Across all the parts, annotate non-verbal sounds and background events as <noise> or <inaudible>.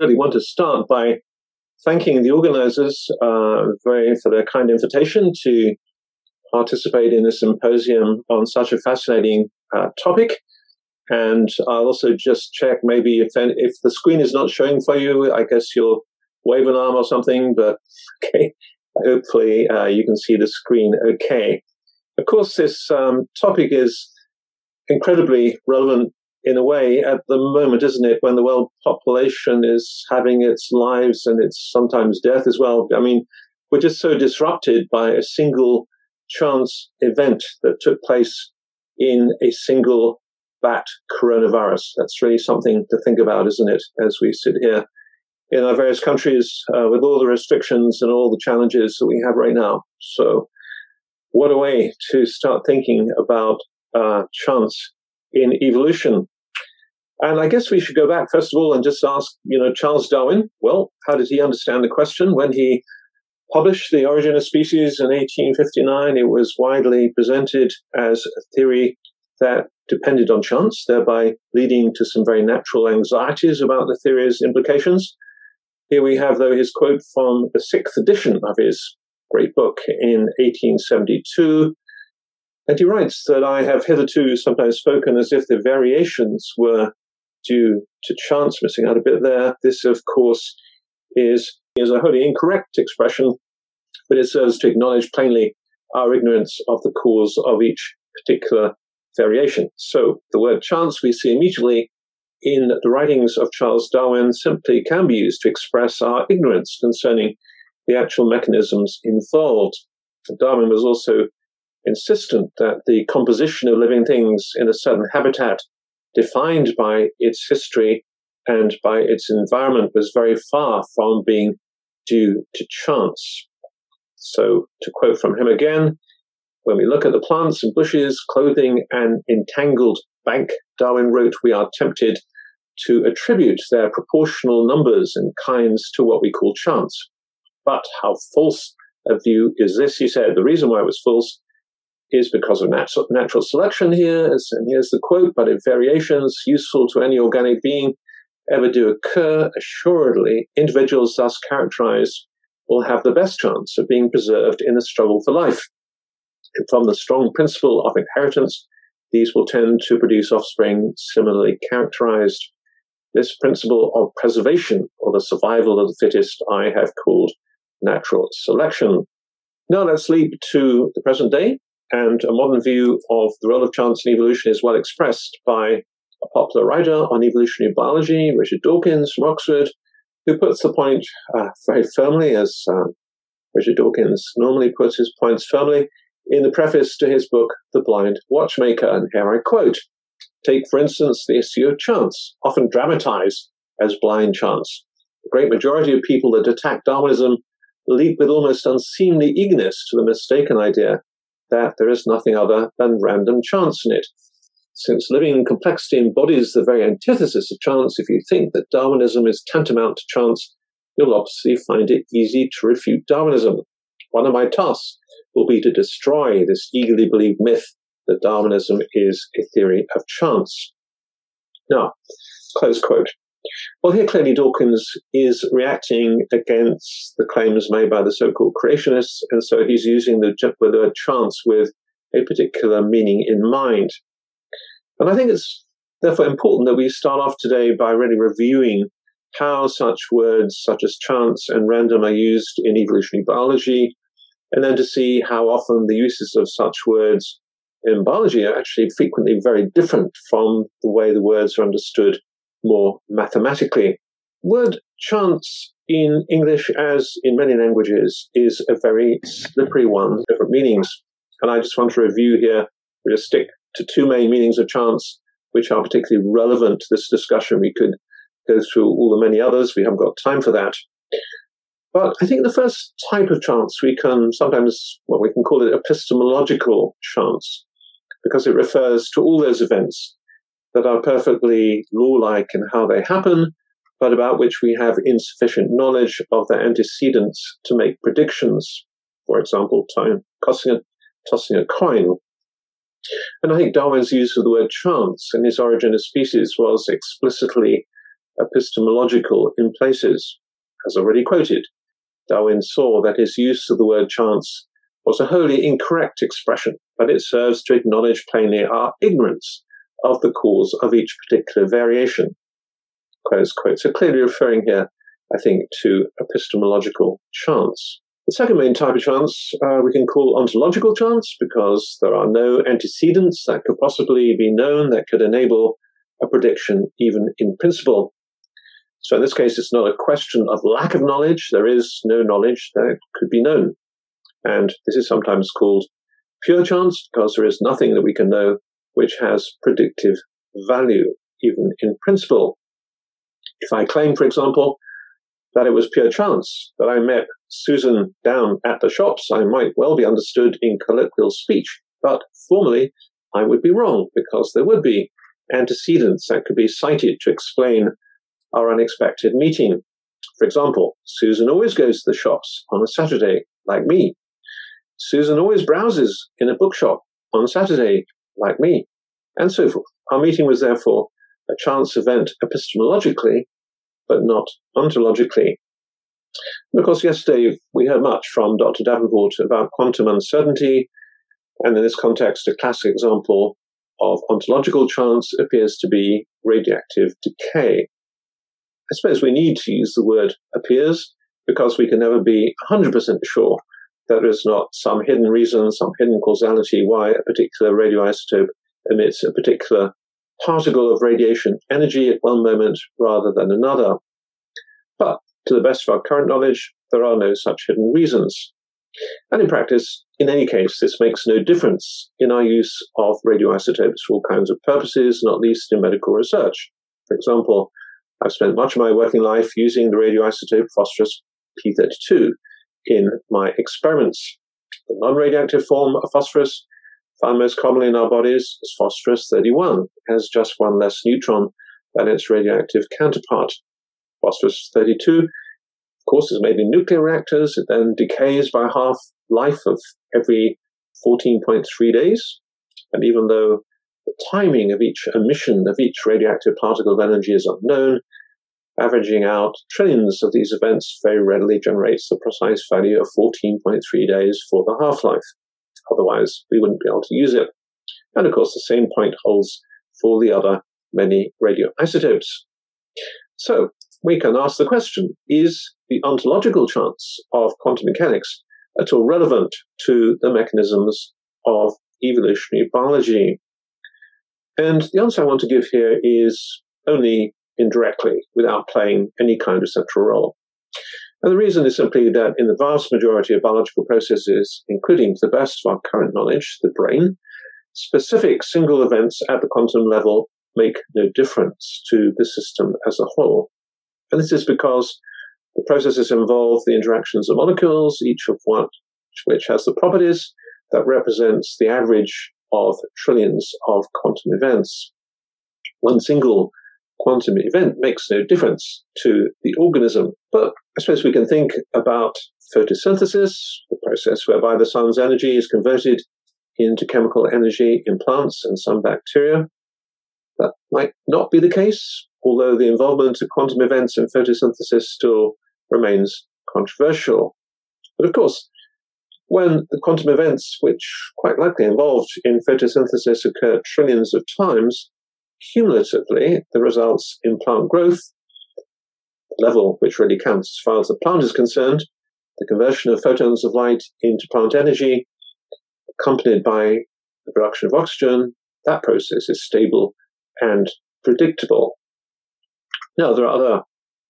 really want to start by thanking the organizers uh, very for their kind invitation to participate in this symposium on such a fascinating uh, topic. And I'll also just check maybe if if the screen is not showing for you, I guess you'll wave an arm or something. But <laughs> okay, hopefully uh, you can see the screen okay. Of course, this um, topic is incredibly relevant in a way at the moment, isn't it? When the world population is having its lives and its sometimes death as well. I mean, we're just so disrupted by a single chance event that took place in a single bat coronavirus. That's really something to think about, isn't it, as we sit here in our various countries uh, with all the restrictions and all the challenges that we have right now. So, what a way to start thinking about uh, chance in evolution. And I guess we should go back first of all and just ask, you know, Charles Darwin. Well, how did he understand the question when he published The Origin of Species in 1859? It was widely presented as a theory that depended on chance, thereby leading to some very natural anxieties about the theory's implications. Here we have, though, his quote from the sixth edition of his great book in 1872. And he writes that I have hitherto sometimes spoken as if the variations were due to chance, missing out a bit there. This, of course, is, is a wholly incorrect expression, but it serves to acknowledge plainly our ignorance of the cause of each particular variation. So the word chance we see immediately in the writings of Charles Darwin simply can be used to express our ignorance concerning the actual mechanisms involved. Darwin was also insistent that the composition of living things in a certain habitat, defined by its history and by its environment, was very far from being due to chance. So, to quote from him again, when we look at the plants and bushes, clothing, and entangled bank, Darwin wrote, we are tempted to attribute their proportional numbers and kinds to what we call chance. But how false a view is this? He said the reason why it was false is because of natural, natural selection here. And here's the quote, but if variations useful to any organic being ever do occur, assuredly individuals thus characterized will have the best chance of being preserved in the struggle for life. And from the strong principle of inheritance, these will tend to produce offspring similarly characterized. This principle of preservation or the survival of the fittest I have called natural selection. Now let's leap to the present day, and a modern view of the role of chance in evolution is well expressed by a popular writer on evolutionary biology, Richard Dawkins from Oxford, who puts the point uh, very firmly, as uh, Richard Dawkins normally puts his points firmly in the preface to his book, The Blind Watchmaker. And here I quote Take, for instance, the issue of chance, often dramatized as blind chance. The great majority of people that attack Darwinism leap with almost unseemly eagerness to the mistaken idea that there is nothing other than random chance in it. Since living complexity embodies the very antithesis of chance, if you think that Darwinism is tantamount to chance, you'll obviously find it easy to refute Darwinism. One of my tasks will be to destroy this eagerly believed myth that Darwinism is a theory of chance. Now, close quote. Well, here clearly Dawkins is reacting against the claims made by the so-called creationists, and so he's using the, the word chance with a particular meaning in mind. And I think it's therefore important that we start off today by really reviewing how such words such as chance and random are used in evolutionary biology, and then to see how often the uses of such words in biology are actually frequently very different from the way the words are understood more mathematically. Word chance in English, as in many languages, is a very slippery one, different meanings. And I just want to review here, we just stick to two main meanings of chance, which are particularly relevant to this discussion. We could go through all the many others. We haven't got time for that. But I think the first type of chance we can sometimes, well, we can call it epistemological chance, because it refers to all those events that are perfectly law like in how they happen, but about which we have insufficient knowledge of their antecedents to make predictions. For example, time, tossing a, tossing a coin. And I think Darwin's use of the word chance in his Origin of Species was explicitly epistemological in places. As already quoted, Darwin saw that his use of the word chance was a wholly incorrect expression, but it serves to acknowledge plainly our ignorance of the cause of each particular variation. Close quote. So clearly referring here, I think, to epistemological chance. The second main type of chance uh, we can call ontological chance because there are no antecedents that could possibly be known that could enable a prediction even in principle. So in this case, it's not a question of lack of knowledge. There is no knowledge that could be known. And this is sometimes called pure chance because there is nothing that we can know which has predictive value, even in principle. If I claim, for example, that it was pure chance that I met Susan down at the shops, I might well be understood in colloquial speech, but formally I would be wrong because there would be antecedents that could be cited to explain our unexpected meeting. For example, Susan always goes to the shops on a Saturday, like me. Susan always browses in a bookshop on Saturday, like me, and so forth. Our meeting was therefore a chance event epistemologically, but not ontologically. And of course, yesterday we heard much from Dr. Davenport about quantum uncertainty, and in this context, a classic example of ontological chance appears to be radioactive decay. I suppose we need to use the word appears because we can never be 100% sure there is not some hidden reason, some hidden causality why a particular radioisotope emits a particular particle of radiation energy at one moment rather than another. But to the best of our current knowledge, there are no such hidden reasons. And in practice, in any case, this makes no difference in our use of radioisotopes for all kinds of purposes, not least in medical research. For example, I've spent much of my working life using the radioisotope phosphorus P32 in my experiments. The non radioactive form of phosphorus found most commonly in our bodies is phosphorus 31, has just one less neutron than its radioactive counterpart. Phosphorus 32, of course, is made in nuclear reactors. It then decays by half life of every 14.3 days. And even though the timing of each emission of each radioactive particle of energy is unknown, averaging out trillions of these events very readily generates the precise value of 14.3 days for the half-life. Otherwise, we wouldn't be able to use it. And of course, the same point holds for the other many radioisotopes. So, we can ask the question, is the ontological chance of quantum mechanics at all relevant to the mechanisms of evolutionary biology? And the answer I want to give here is only indirectly without playing any kind of central role. And the reason is simply that in the vast majority of biological processes, including to the best of our current knowledge, the brain, specific single events at the quantum level make no difference to the system as a whole. And this is because the processes involve the interactions of molecules, each of one, which has the properties that represents the average of trillions of quantum events. One single quantum event makes no difference to the organism. But I suppose we can think about photosynthesis, the process whereby the sun's energy is converted into chemical energy in plants and some bacteria. That might not be the case, although the involvement of quantum events in photosynthesis still remains controversial. But of course, when the quantum events, which quite likely involved in photosynthesis, occur trillions of times, cumulatively, the results in plant growth, the level which really counts as far as the plant is concerned, the conversion of photons of light into plant energy, accompanied by the production of oxygen, that process is stable and predictable. Now, there are other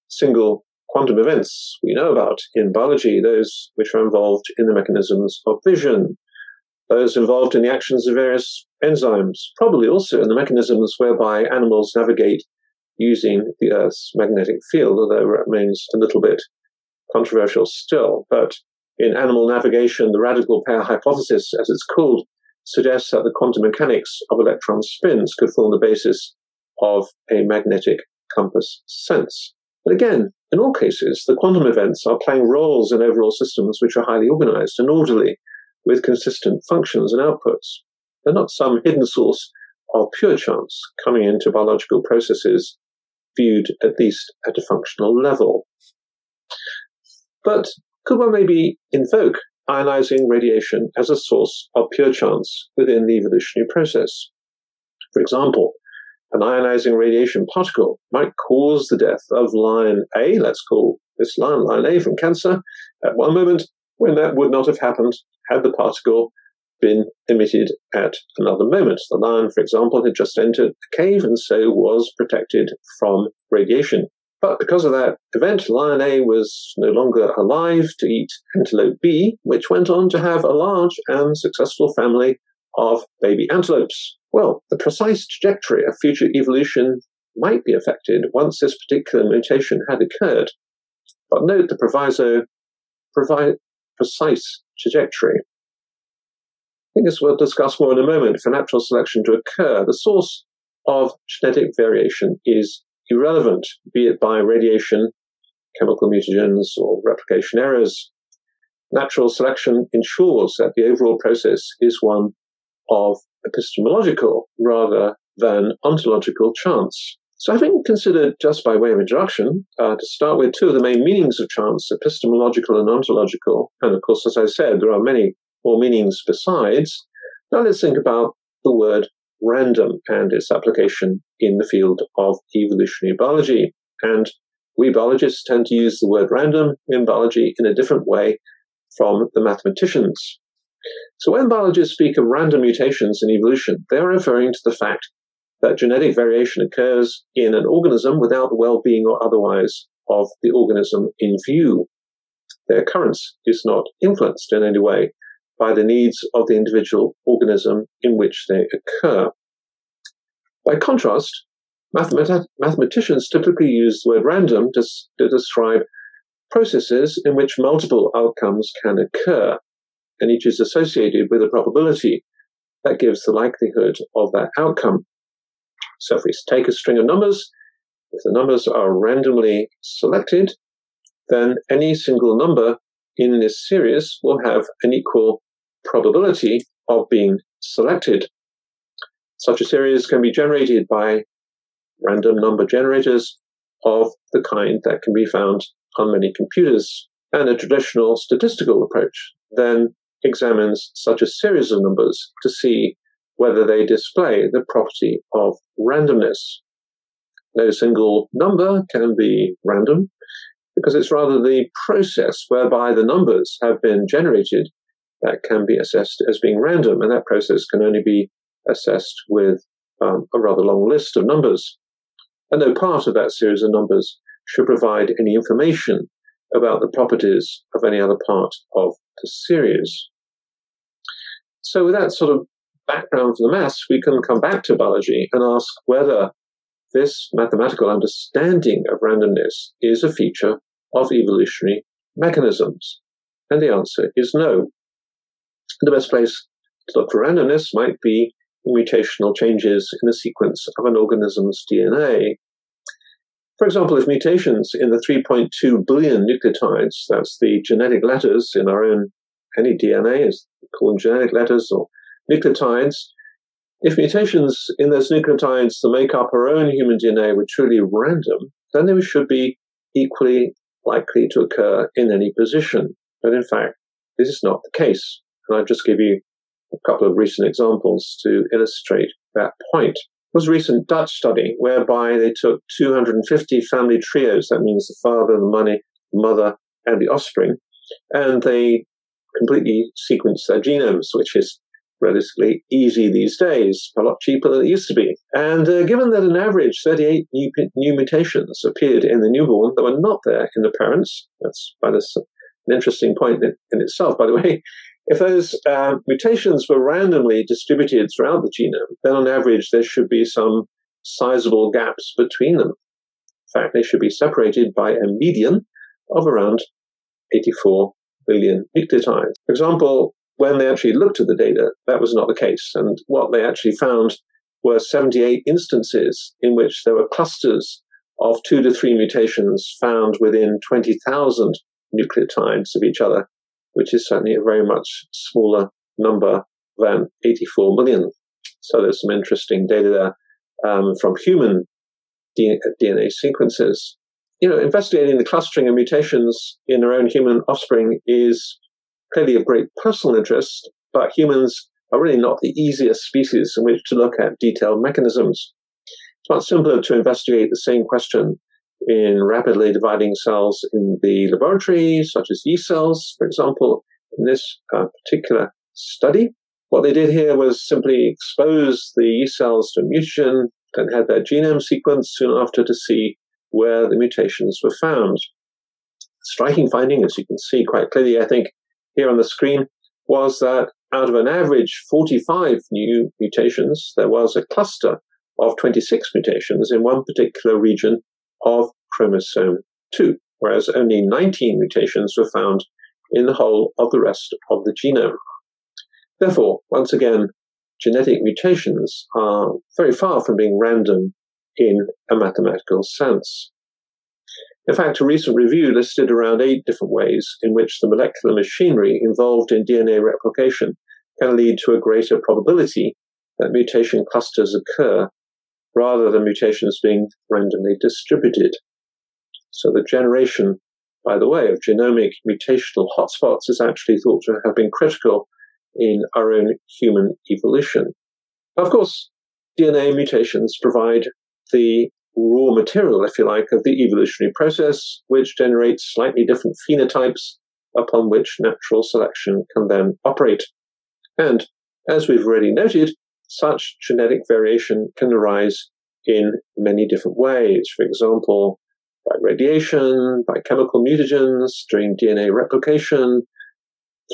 single quantum events we know about in biology, those which are involved in the mechanisms of vision, those involved in the actions of various enzymes, probably also in the mechanisms whereby animals navigate using the Earth's magnetic field, although it remains a little bit controversial still. But in animal navigation, the radical pair hypothesis, as it's called, suggests that the quantum mechanics of electron spins could form the basis of a magnetic compass sense. But again, in all cases, the quantum events are playing roles in overall systems which are highly organized and orderly, with consistent functions and outputs. They're not some hidden source of pure chance coming into biological processes viewed at least at a functional level. But could one maybe invoke ionizing radiation as a source of pure chance within the evolutionary process? For example, an ionizing radiation particle might cause the death of lion A, let's call this lion lion A from cancer, at one moment when that would not have happened had the particle been emitted at another moment. The lion, for example, had just entered a cave and so was protected from radiation. But because of that event, lion A was no longer alive to eat antelope B, which went on to have a large and successful family of baby antelopes. Well, the precise trajectory of future evolution might be affected once this particular mutation had occurred. But note the proviso provide precise trajectory. I think this we'll discuss more in a moment. For natural selection to occur, the source of genetic variation is irrelevant, be it by radiation, chemical mutagens, or replication errors. Natural selection ensures that the overall process is one of epistemological rather than ontological chance. So, having considered, just by way of introduction, uh, to start with two of the main meanings of chance, epistemological and ontological, and of course, as I said, there are many more meanings besides, now let's think about the word random and its application in the field of evolutionary biology. And we biologists tend to use the word random in biology in a different way from the mathematicians. So when biologists speak of random mutations in evolution, they are referring to the fact that genetic variation occurs in an organism without the well-being or otherwise of the organism in view. Their occurrence is not influenced in any way by the needs of the individual organism in which they occur. By contrast, mathemat- mathematicians typically use the word random to, to describe processes in which multiple outcomes can occur, and each is associated with a probability that gives the likelihood of that outcome. So if we take a string of numbers, if the numbers are randomly selected, then any single number in this series will have an equal probability of being selected. Such a series can be generated by random number generators of the kind that can be found on many computers. And a traditional statistical approach then examines such a series of numbers to see whether they display the property of randomness. No single number can be random because it's rather the process whereby the numbers have been generated that can be assessed as being random, and that process can only be assessed with um, a rather long list of numbers. And no part of that series of numbers should provide any information about the properties of any other part of the series. So, with that sort of background for the maths, we can come back to biology and ask whether this mathematical understanding of randomness is a feature of evolutionary mechanisms. And the answer is no. The best place to look for randomness might be mutational changes in the sequence of an organism's DNA. For example, if mutations in the 3.2 billion nucleotides, that's the genetic letters in our own, any DNA is called genetic letters or nucleotides, if mutations in those nucleotides that make up our own human DNA were truly random, then they should be equally likely to occur in any position. But in fact, this is not the case. And I'll just give you a couple of recent examples to illustrate that point. It was a recent Dutch study whereby they took 250 family trios, that means the father, the money, mother, and the offspring, and they completely sequenced their genomes, which is relatively easy these days, a lot cheaper than it used to be. And uh, given that an average 38 new, new mutations appeared in the newborn that were not there in the parents, that's by this an interesting point in, in itself, by the way. <laughs> If those uh, mutations were randomly distributed throughout the genome, then on average there should be some sizable gaps between them. In fact, they should be separated by a median of around 84 billion nucleotides. For example, when they actually looked at the data, that was not the case. And what they actually found were 78 instances in which there were clusters of two to three mutations found within 20,000 nucleotides of each other which is certainly a very much smaller number than 84 million. So there's some interesting data there um, from human DNA sequences. You know, investigating the clustering of mutations in our own human offspring is clearly of great personal interest, but humans are really not the easiest species in which to look at detailed mechanisms. It's much simpler to investigate the same question in rapidly dividing cells in the laboratory, such as yeast cells, for example, in this uh, particular study. What they did here was simply expose the yeast cells to mutagen and had their genome sequenced soon after to see where the mutations were found. Striking finding, as you can see quite clearly, I think, here on the screen, was that out of an average 45 new mutations, there was a cluster of 26 mutations in one particular region of chromosome 2, whereas only 19 mutations were found in the whole of the rest of the genome. Therefore, once again, genetic mutations are very far from being random in a mathematical sense. In fact, a recent review listed around eight different ways in which the molecular machinery involved in DNA replication can lead to a greater probability that mutation clusters occur rather than mutations being randomly distributed. So the generation, by the way, of genomic mutational hotspots is actually thought to have been critical in our own human evolution. Of course, DNA mutations provide the raw material, if you like, of the evolutionary process, which generates slightly different phenotypes upon which natural selection can then operate. And as we've already noted, such genetic variation can arise in many different ways. For example, by radiation, by chemical mutagens, during DNA replication,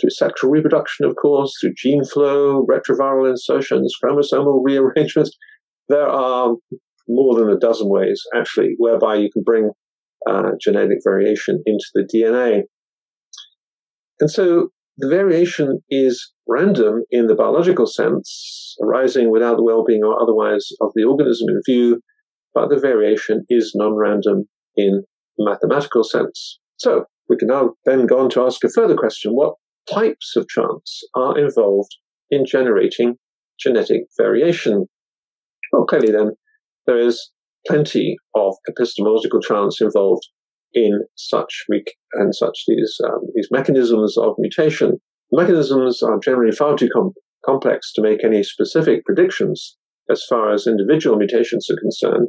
through sexual reproduction, of course, through gene flow, retroviral insertions, chromosomal <laughs> rearrangements. There are more than a dozen ways, actually, whereby you can bring uh, genetic variation into the DNA. And so the variation is random in the biological sense, arising without the well being or otherwise of the organism in view, but the variation is non random in the mathematical sense. So we can now then go on to ask a further question what types of chance are involved in generating genetic variation? Well, clearly then, there is plenty of epistemological chance involved in such and such these um, these mechanisms of mutation. Mechanisms are generally far too com- complex to make any specific predictions as far as individual mutations are concerned.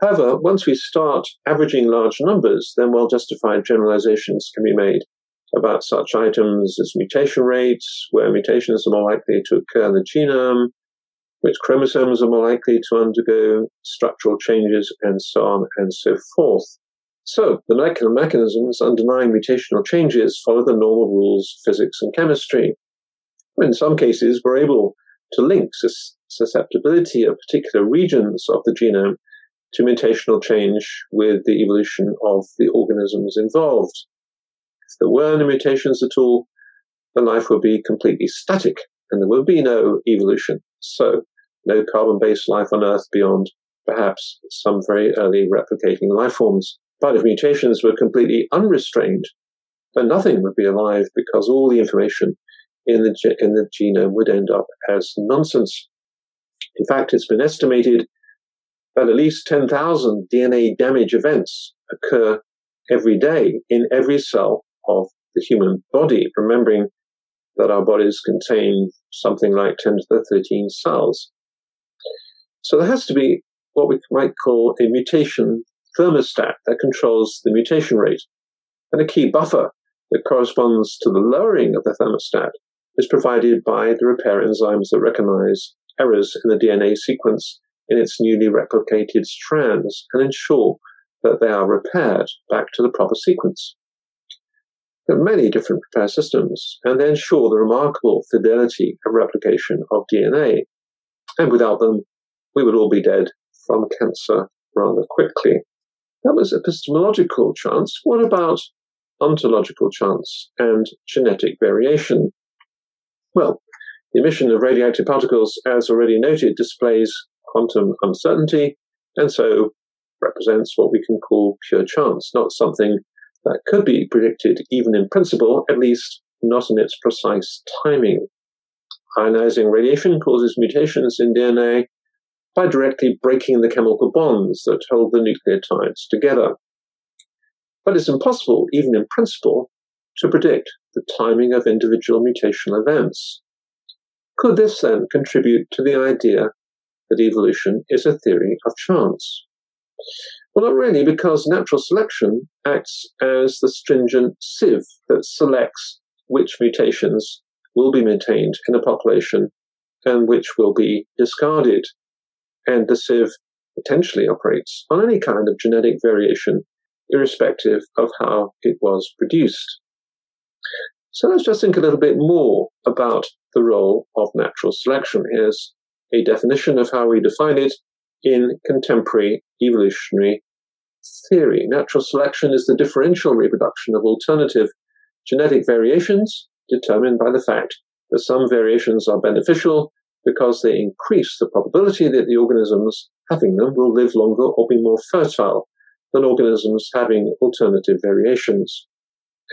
However, once we start averaging large numbers, then well justified generalizations can be made about such items as mutation rates, where mutations are more likely to occur in the genome, which chromosomes are more likely to undergo structural changes, and so on and so forth. So, the molecular mechanisms underlying mutational changes follow the normal rules of physics and chemistry. In some cases, we're able to link sus- susceptibility of particular regions of the genome to mutational change with the evolution of the organisms involved. If there were no mutations at all, then life would be completely static and there would be no evolution. So, no carbon based life on Earth beyond perhaps some very early replicating life forms. But if mutations were completely unrestrained, then nothing would be alive because all the information in the, in the genome would end up as nonsense. In fact, it's been estimated that at least 10,000 DNA damage events occur every day in every cell of the human body, remembering that our bodies contain something like 10 to the 13 cells. So there has to be what we might call a mutation thermostat that controls the mutation rate. And a key buffer that corresponds to the lowering of the thermostat is provided by the repair enzymes that recognize errors in the DNA sequence in its newly replicated strands and ensure that they are repaired back to the proper sequence. There are many different repair systems, and they ensure the remarkable fidelity of replication of DNA. And without them, we would all be dead from cancer rather quickly. That was epistemological chance. What about ontological chance and genetic variation? Well, the emission of radioactive particles, as already noted, displays quantum uncertainty, and so represents what we can call pure chance, not something that could be predicted even in principle, at least not in its precise timing. Ionizing radiation causes mutations in DNA, by directly breaking the chemical bonds that hold the nucleotides together. But it's impossible, even in principle, to predict the timing of individual mutational events. Could this then contribute to the idea that evolution is a theory of chance? Well, not really, because natural selection acts as the stringent sieve that selects which mutations will be maintained in a population and which will be discarded. And the sieve potentially operates on any kind of genetic variation, irrespective of how it was produced. So let's just think a little bit more about the role of natural selection. Here's a definition of how we define it in contemporary evolutionary theory. Natural selection is the differential reproduction of alternative genetic variations determined by the fact that some variations are beneficial because they increase the probability that the organisms having them will live longer or be more fertile than organisms having alternative variations.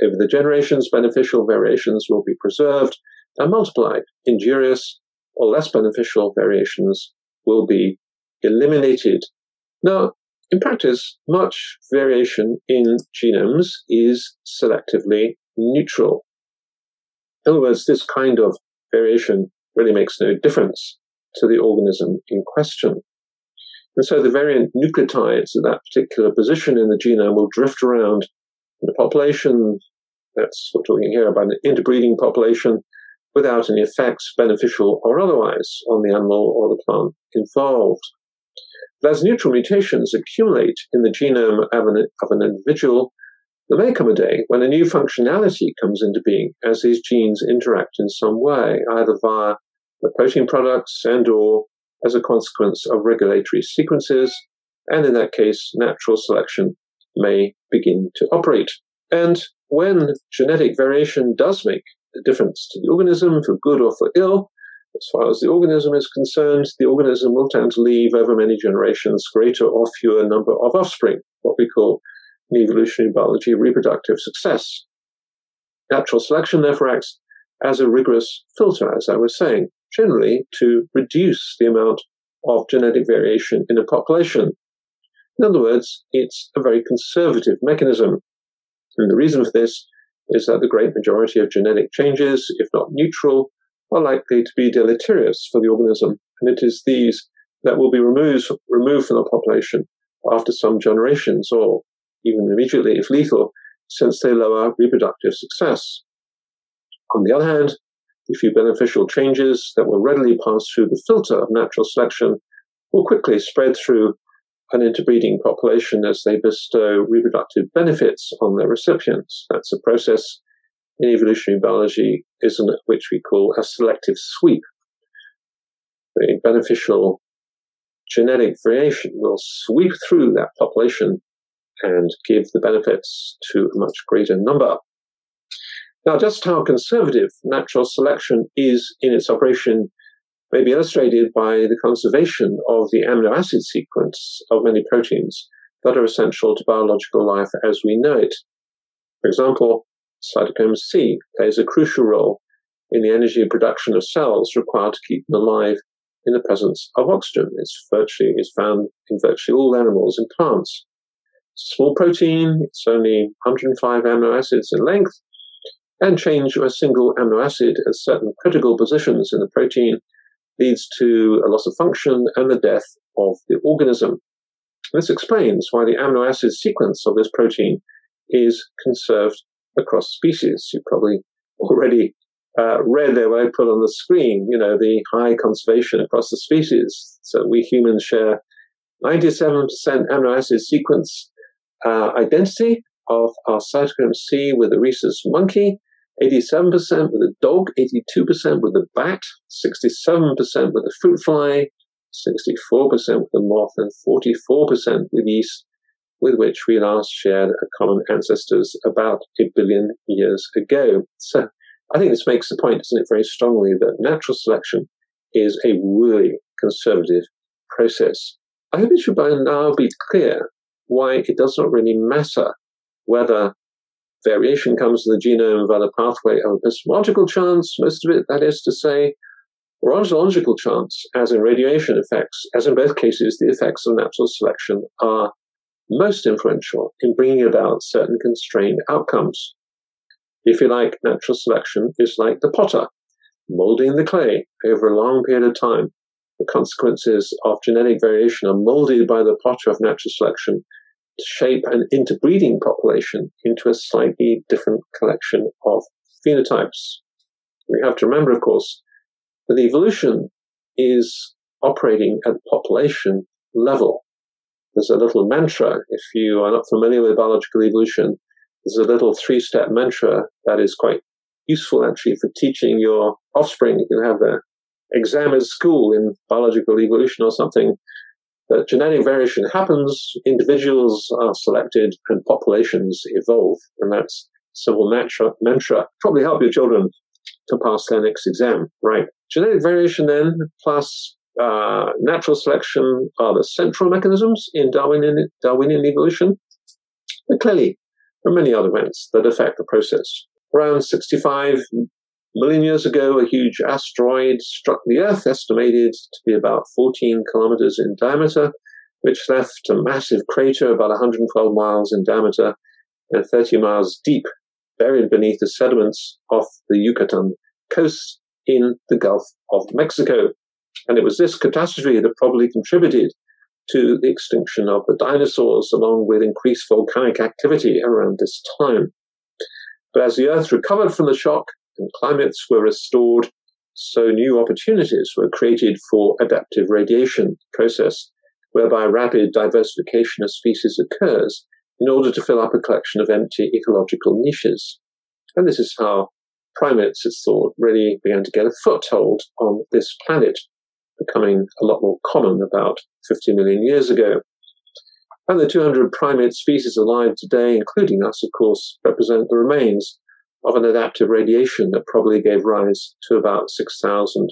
Over the generations, beneficial variations will be preserved and multiplied. Injurious or less beneficial variations will be eliminated. Now, in practice, much variation in genomes is selectively neutral. In other words, this kind of variation really makes no difference to the organism in question. And so the variant nucleotides at that particular position in the genome will drift around in the population. That's what we're talking here about an interbreeding population without any effects, beneficial or otherwise, on the animal or the plant involved. But as neutral mutations accumulate in the genome of an, of an individual, there may come a day when a new functionality comes into being as these genes interact in some way, either via the protein products and or as a consequence of regulatory sequences, and in that case, natural selection may begin to operate. And when genetic variation does make a difference to the organism for good or for ill, as far as the organism is concerned, the organism will tend to leave over many generations greater or fewer number of offspring, what we call in evolutionary biology reproductive success. Natural selection therefore acts as a rigorous filter, as I was saying, generally to reduce the amount of genetic variation in a population. In other words, it's a very conservative mechanism. And the reason for this is that the great majority of genetic changes, if not neutral, are likely to be deleterious for the organism. And it is these that will be removed, removed from the population after some generations or even immediately if lethal, since they lower reproductive success. On the other hand, the few beneficial changes that will readily pass through the filter of natural selection will quickly spread through an interbreeding population as they bestow reproductive benefits on their recipients. That's a process in evolutionary biology, isn't it, which we call a selective sweep. The beneficial genetic variation will sweep through that population and give the benefits to a much greater number. Now, just how conservative natural selection is in its operation may be illustrated by the conservation of the amino acid sequence of many proteins that are essential to biological life as we know it. For example, cytochrome C plays a crucial role in the energy production of cells required to keep them alive in the presence of oxygen. It's virtually is found in virtually all animals and plants small protein, it's only 105 amino acids in length, and change of a single amino acid at certain critical positions in the protein leads to a loss of function and the death of the organism. This explains why the amino acid sequence of this protein is conserved across species. You probably already uh, read there what I put on the screen, you know, the high conservation across the species. So we humans share 97% amino acid sequence uh, identity of our cytochrome C with the rhesus monkey, 87% with the dog, 82% with the bat, 67% with the fruit fly, 64% with the moth, and 44% with yeast, with which we last shared a common ancestors about a billion years ago. So I think this makes the point, doesn't it, very strongly that natural selection is a really conservative process. I hope it should by now be clear why it does not really matter whether variation comes to the genome via the pathway of epistemological chance, most of it, that is to say, or ontological chance, as in radiation effects, as in both cases, the effects of natural selection are most influential in bringing about certain constrained outcomes. If you like, natural selection is like the potter, molding the clay over a long period of time. The consequences of genetic variation are molded by the potter of natural selection shape an interbreeding population into a slightly different collection of phenotypes. We have to remember, of course, that evolution is operating at population level. There's a little mantra. If you are not familiar with biological evolution, there's a little three step mantra that is quite useful actually for teaching your offspring. You can have the exam at school in biological evolution or something. That genetic variation happens, individuals are selected, and populations evolve. And that's simple mantra, mantra. Probably help your children to pass their next exam, right? Genetic variation then plus uh, natural selection are the central mechanisms in Darwinian, Darwinian evolution. But clearly, there are many other events that affect the process. Around 65 million years ago, a huge asteroid struck the Earth, estimated to be about 14 kilometers in diameter, which left a massive crater about 112 miles in diameter and 30 miles deep, buried beneath the sediments off the Yucatan coast in the Gulf of Mexico. And it was this catastrophe that probably contributed to the extinction of the dinosaurs, along with increased volcanic activity around this time. But as the Earth recovered from the shock and climates were restored, so new opportunities were created for adaptive radiation process, whereby rapid diversification of species occurs in order to fill up a collection of empty ecological niches. And this is how primates, it's thought, really began to get a foothold on this planet becoming a lot more common about 50 million years ago. And the 200 primate species alive today, including us, of course, represent the remains of an adaptive radiation that probably gave rise to about 6,000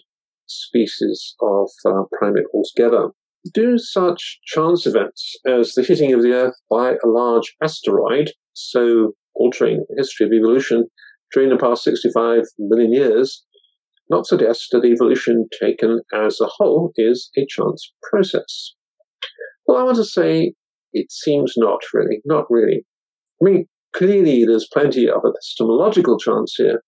species of uh, primate altogether. Do such chance events as the hitting of the Earth by a large asteroid, so altering the history of evolution during the past 65 million years, not suggest that evolution taken as a whole is a chance process. Well, I want to say it seems not really, not really. I mean, clearly there's plenty of epistemological chance here,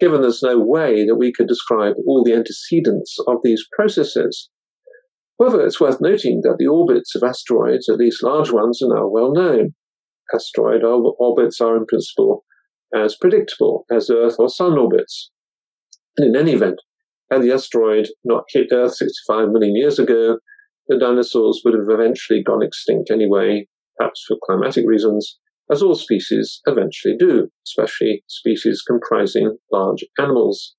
given there's no way that we could describe all the antecedents of these processes. However, it's worth noting that the orbits of asteroids, at least large ones, are now well known. Asteroid orbits are in principle as predictable as Earth or Sun orbits. And in any event, had the asteroid not hit Earth 65 million years ago, the dinosaurs would have eventually gone extinct anyway, perhaps for climatic reasons, as all species eventually do, especially species comprising large animals.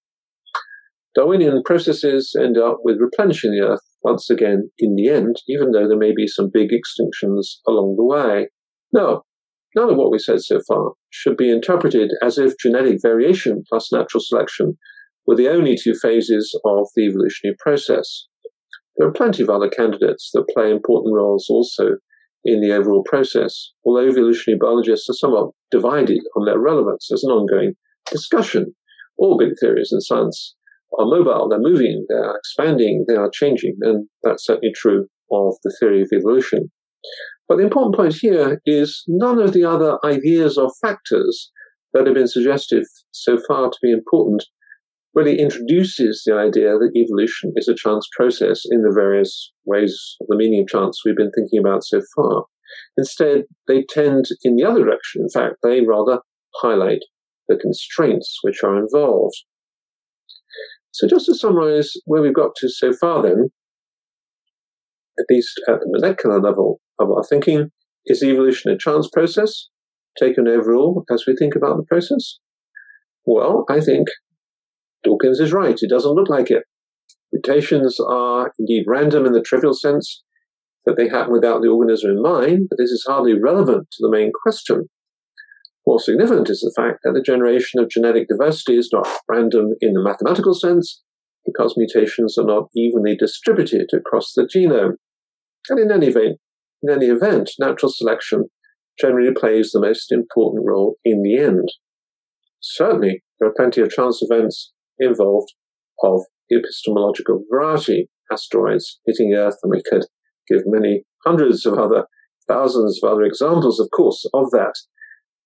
Darwinian processes end up with replenishing the Earth once again in the end, even though there may be some big extinctions along the way. Now, none of what we said so far should be interpreted as if genetic variation plus natural selection were the only two phases of the evolutionary process. There are plenty of other candidates that play important roles also in the overall process, although evolutionary biologists are somewhat divided on their relevance as an ongoing discussion. All big theories in science are mobile, they're moving, they're expanding, they are changing, and that's certainly true of the theory of evolution. But the important point here is none of the other ideas or factors that have been suggested so far to be important really introduces the idea that evolution is a chance process in the various ways of the meaning of chance we've been thinking about so far. Instead, they tend in the other direction. In fact, they rather highlight the constraints which are involved. So just to summarize where we've got to so far then, at least at the molecular level of our thinking, is evolution a chance process taken overall as we think about the process? Well, I think Dawkins is right. It doesn't look like it. Mutations are indeed random in the trivial sense that they happen without the organism in mind, but this is hardly relevant to the main question. More significant is the fact that the generation of genetic diversity is not random in the mathematical sense, because mutations are not evenly distributed across the genome. And in any event, in any event, natural selection generally plays the most important role in the end. Certainly, there are plenty of chance events involved of epistemological variety, asteroids hitting Earth, and we could give many hundreds of other, thousands of other examples, of course, of that.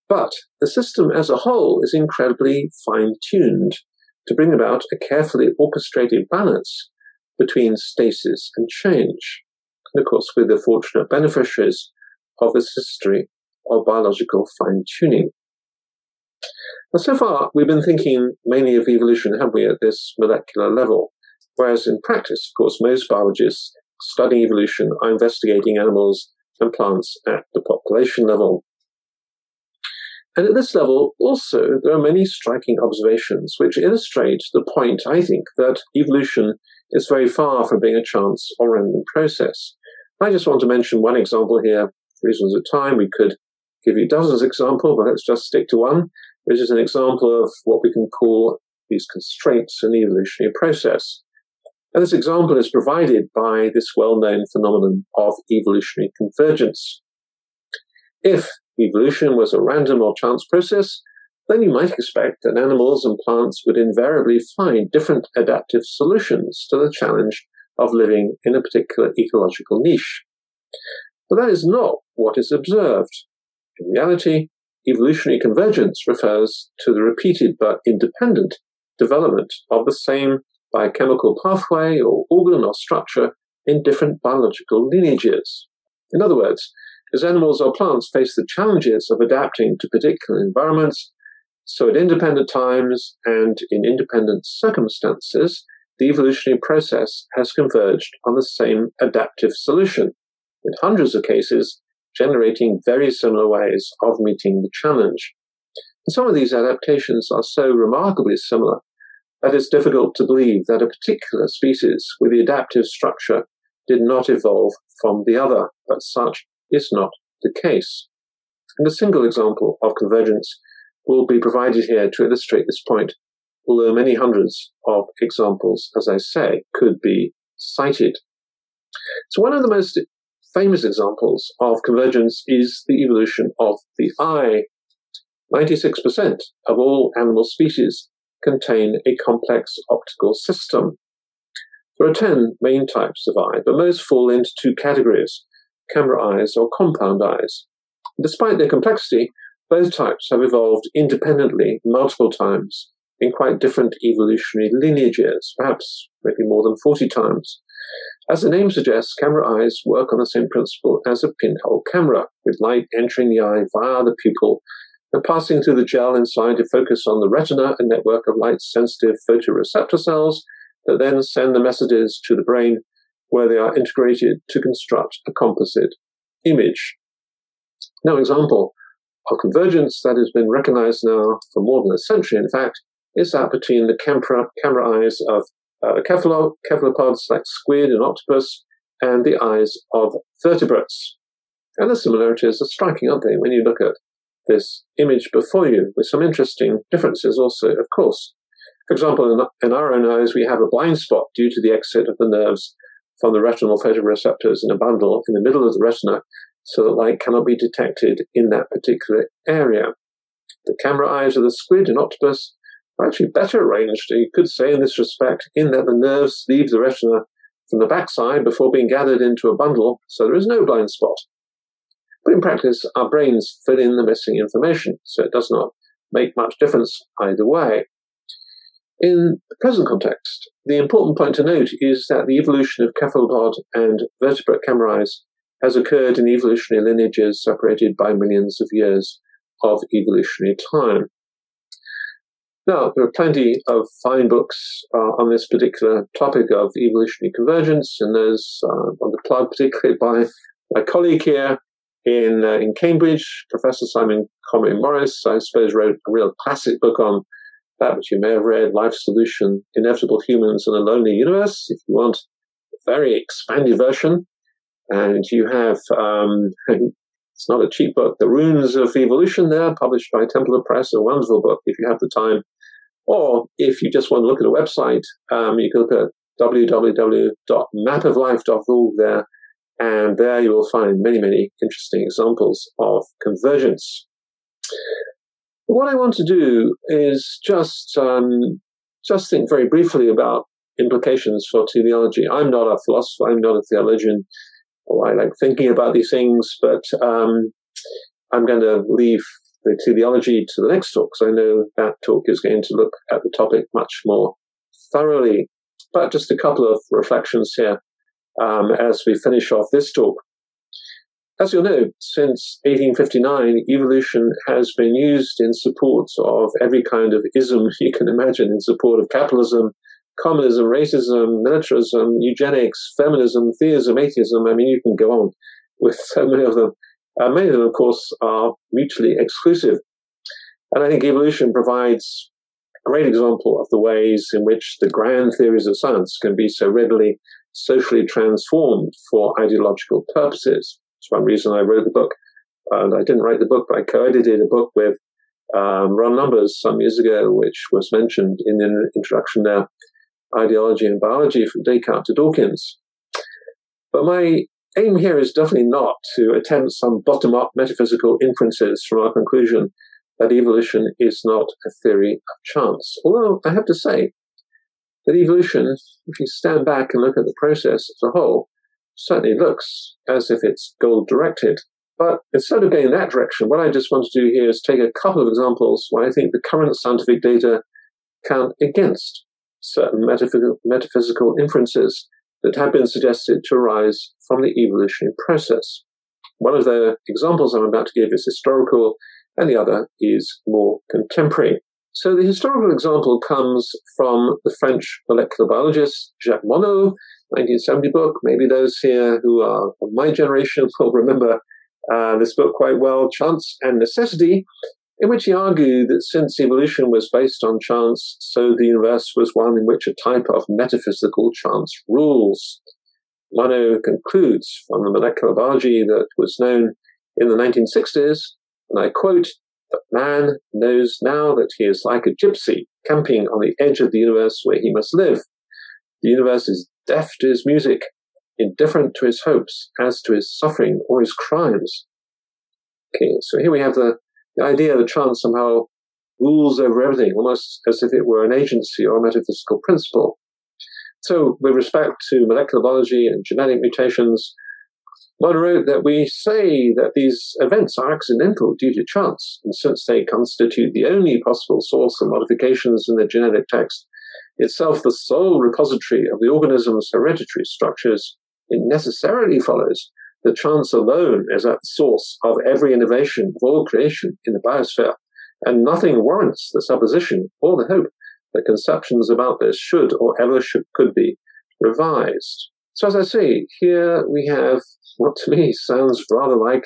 But the system as a whole is incredibly fine tuned to bring about a carefully orchestrated balance between stasis and change. And of course, we're the fortunate beneficiaries of this history of biological fine tuning. Now, so far, we've been thinking mainly of evolution, haven't we, at this molecular level? Whereas in practice, of course, most biologists studying evolution are investigating animals and plants at the population level. And at this level, also, there are many striking observations which illustrate the point, I think, that evolution is very far from being a chance or random process. I just want to mention one example here. For reasons of time, we could give you dozens of examples, but let's just stick to one, which is an example of what we can call these constraints in the evolutionary process. And this example is provided by this well-known phenomenon of evolutionary convergence. If evolution was a random or chance process, then you might expect that animals and plants would invariably find different adaptive solutions to the challenge of living in a particular ecological niche. But that is not what is observed. In reality, evolutionary convergence refers to the repeated but independent development of the same biochemical pathway or organ or structure in different biological lineages. In other words, as animals or plants face the challenges of adapting to particular environments, so at independent times and in independent circumstances, the evolutionary process has converged on the same adaptive solution, in hundreds of cases generating very similar ways of meeting the challenge. And some of these adaptations are so remarkably similar that it's difficult to believe that a particular species with the adaptive structure did not evolve from the other, but such is not the case. And a single example of convergence will be provided here to illustrate this point, although many hundreds of examples, as I say, could be cited. So one of the most famous examples of convergence is the evolution of the eye. 96% of all animal species contain a complex optical system. There are 10 main types of eye, but most fall into two categories camera eyes or compound eyes. Despite their complexity, both types have evolved independently multiple times in quite different evolutionary lineages, perhaps maybe more than 40 times. As the name suggests, camera eyes work on the same principle as a pinhole camera, with light entering the eye via the pupil and passing through the gel inside to focus on the retina, a network of light sensitive photoreceptor cells that then send the messages to the brain where they are integrated to construct a composite image. Now, example of convergence that has been recognized now for more than a century, in fact, is that between the camera, camera eyes of uh, cephalopods like squid and octopus and the eyes of vertebrates. And the similarities are striking, aren't they, when you look at this image before you, with some interesting differences also, of course. For example, in, in our own eyes, we have a blind spot due to the exit of the nerves from the retinal photoreceptors in a bundle in the middle of the retina so that light cannot be detected in that particular area. The camera eyes of the squid and octopus actually better arranged, you could say, in this respect, in that the nerves leave the retina from the backside before being gathered into a bundle, so there is no blind spot. But in practice, our brains fill in the missing information, so it does not make much difference either way. In the present context, the important point to note is that the evolution of cephalopod and vertebrate camera eyes has occurred in evolutionary lineages separated by millions of years of evolutionary time. Now, there are plenty of fine books uh, on this particular topic of evolutionary convergence, and there's uh, on the plug, particularly by my colleague here in uh, in Cambridge, Professor Simon Conway Morris. I suppose wrote a real classic book on that, which you may have read, Life Solution: Inevitable Humans in a Lonely Universe. If you want a very expanded version, and you have, um, <laughs> it's not a cheap book, The Runes of Evolution there, published by Templeton Press, a wonderful book if you have the time. Or if you just want to look at a website, um, you can look at www.mapoflife.org there, and there you will find many, many interesting examples of convergence. What I want to do is just um, just think very briefly about implications for teleology. I'm not a philosopher, I'm not a theologian, or I like thinking about these things, but um, I'm going to leave the teleology to the next talk because I know that talk is going to look at the topic much more thoroughly. But just a couple of reflections here um, as we finish off this talk. As you'll know, since 1859, evolution has been used in support of every kind of ism <laughs> you can imagine, in support of capitalism, communism, racism, militarism, eugenics, feminism, theism, atheism. I mean, you can go on with so many of them. Uh, many of them, of course, are mutually exclusive. And I think evolution provides a great example of the ways in which the grand theories of science can be so readily socially transformed for ideological purposes. It's one reason I wrote the book. And I didn't write the book, but I co-edited a book with um, Ron Numbers some years ago, which was mentioned in the introduction there, Ideology and Biology from Descartes to Dawkins. But my aim here is definitely not to attempt some bottom-up metaphysical inferences from our conclusion that evolution is not a theory of chance. Although I have to say that evolution, if you stand back and look at the process as a whole, certainly looks as if it's goal directed. But instead of going in that direction, what I just want to do here is take a couple of examples where I think the current scientific data count against certain metaphysical inferences that have been suggested to arise from the evolutionary process. One of the examples I'm about to give is historical, and the other is more contemporary. So the historical example comes from the French molecular biologist Jacques Monod, 1970 book. Maybe those here who are of my generation <laughs> will remember uh, this book quite well, Chance and Necessity, in which he argued that since evolution was based on chance, so the universe was one in which a type of metaphysical chance rules. Monod concludes from the molecular biology that was known in the 1960s, and I quote, that man knows now that he is like a gypsy camping on the edge of the universe where he must live. The universe is deaf to his music, indifferent to his hopes, as to his suffering or his crimes. Okay, so here we have the, the idea that chance somehow rules over everything, almost as if it were an agency or a metaphysical principle. So, with respect to molecular biology and genetic mutations, Monod wrote that we say that these events are accidental due to chance, and since they constitute the only possible source of modifications in the genetic text, itself the sole repository of the organism's hereditary structures, it necessarily follows that chance alone is at the source of every innovation of all creation in the biosphere, and nothing warrants the supposition or the hope that conceptions about this should or ever should could be revised. So as I say, here we have what to me sounds rather like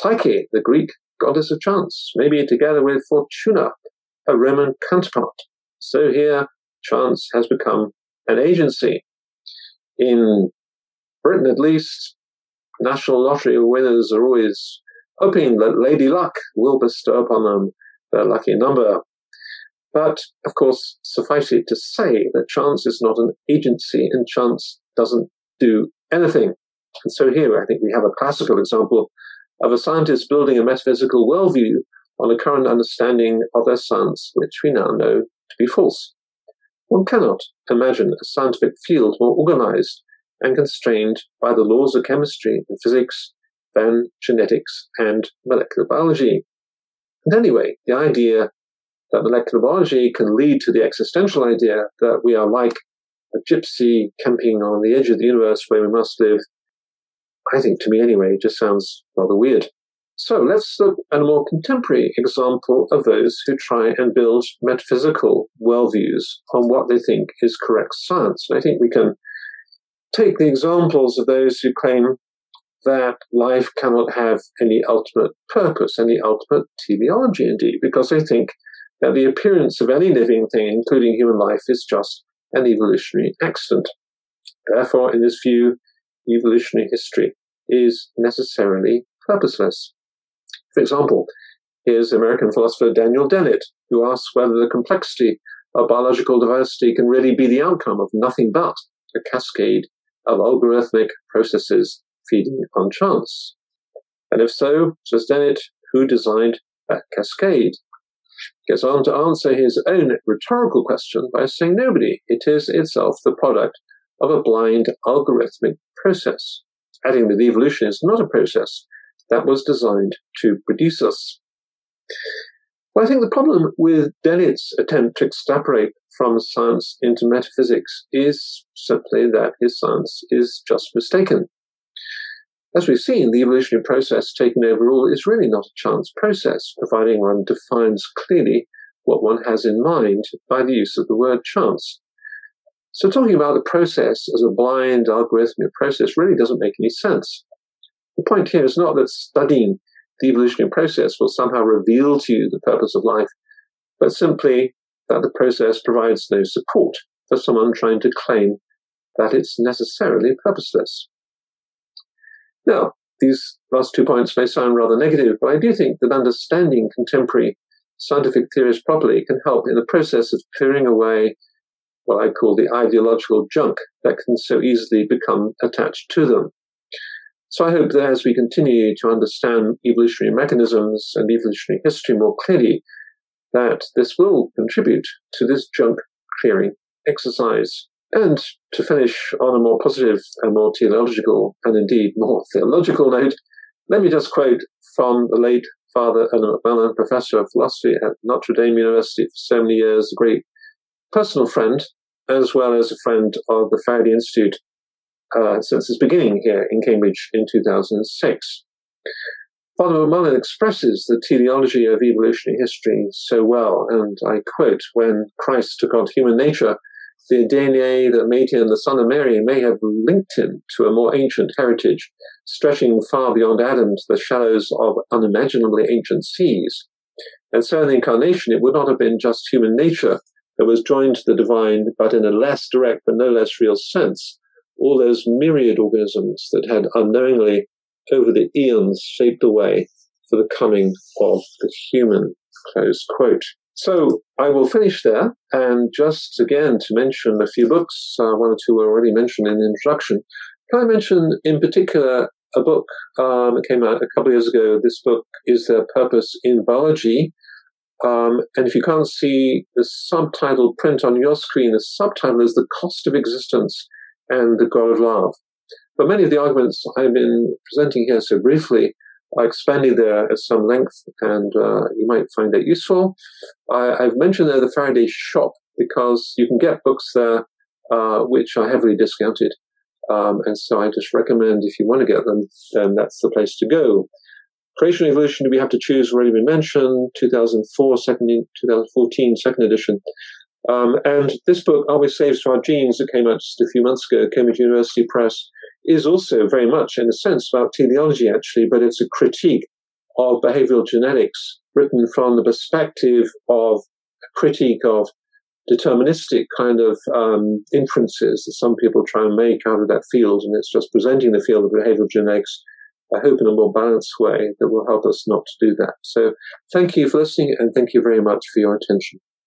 Tyche, the Greek goddess of chance, maybe together with Fortuna, a Roman counterpart. So here, chance has become an agency. In Britain, at least, national lottery winners are always hoping that Lady Luck will bestow upon them their lucky number. But, of course, suffice it to say that chance is not an agency and chance doesn't do anything. And so here I think we have a classical example of a scientist building a metaphysical worldview on a current understanding of their science, which we now know to be false. One cannot imagine a scientific field more organized and constrained by the laws of chemistry and physics than genetics and molecular biology. And anyway, the idea that molecular biology can lead to the existential idea that we are like a gypsy camping on the edge of the universe where we must live I think to me anyway, just sounds rather weird. So let's look at a more contemporary example of those who try and build metaphysical worldviews on what they think is correct science. And I think we can take the examples of those who claim that life cannot have any ultimate purpose, any ultimate teleology indeed, because they think that the appearance of any living thing, including human life, is just an evolutionary accident. Therefore, in this view, evolutionary history is necessarily purposeless. For example, here's American philosopher Daniel Dennett, who asks whether the complexity of biological diversity can really be the outcome of nothing but a cascade of algorithmic processes feeding on chance. And if so, Dennett, who designed that cascade? gets on to answer his own rhetorical question by saying nobody. It is itself the product of a blind algorithmic process, adding that evolution is not a process that was designed to produce us. Well, I think the problem with Dennett's attempt to extrapolate from science into metaphysics is simply that his science is just mistaken. As we've seen, the evolutionary process taken overall is really not a chance process, providing one defines clearly what one has in mind by the use of the word chance. So talking about the process as a blind algorithmic process really doesn't make any sense. The point here is not that studying the evolutionary process will somehow reveal to you the purpose of life, but simply that the process provides no support for someone trying to claim that it's necessarily purposeless. Now, these last two points may sound rather negative, but I do think that understanding contemporary scientific theories properly can help in the process of clearing away what I call the ideological junk that can so easily become attached to them. So I hope that as we continue to understand evolutionary mechanisms and evolutionary history more clearly, that this will contribute to this junk clearing exercise. And to finish on a more positive and more teleological and indeed more theological note, let me just quote from the late Father Ernan McMullin, professor of philosophy at Notre Dame University for so many years, a great personal friend, as well as a friend of the Faraday Institute uh, since its beginning here in Cambridge in 2006. Father McMullin expresses the teleology of evolutionary history so well, and I quote, when Christ took on human nature, the DNA that made him the Son of Mary may have linked him to a more ancient heritage, stretching far beyond Adam to the shallows of unimaginably ancient seas. And so in the incarnation, it would not have been just human nature that was joined to the divine, but in a less direct but no less real sense, all those myriad organisms that had unknowingly over the eons shaped the way for the coming of the human. Close quote. So I will finish there, and just again to mention a few books, uh, one or two were already mentioned in the introduction. Can I mention in particular a book um, that came out a couple of years ago? This book is There Purpose in Biology. Um, and if you can't see the subtitle print on your screen, the subtitle is The Cost of Existence and the God of Love. But many of the arguments I've been presenting here so briefly are expanded there at some length, and uh, you might find that useful. I, have mentioned there the Faraday shop because you can get books there uh, which are heavily discounted. Um, and so I just recommend if you want to get them, then that's the place to go. Creation and Evolution, we have to choose, already been mentioned, 2004, second, 2014, second edition. Um, and this book, Are We Slaves to Our Genes, that came out just a few months ago, Cambridge University Press, is also very much, in a sense, about teleology, actually, but it's a critique of behavioral genetics written from the perspective of a critique of deterministic kind of um, inferences that some people try and make out of that field. And it's just presenting the field of behavioral genetics, I hope, in a more balanced way that will help us not to do that. So thank you for listening and thank you very much for your attention.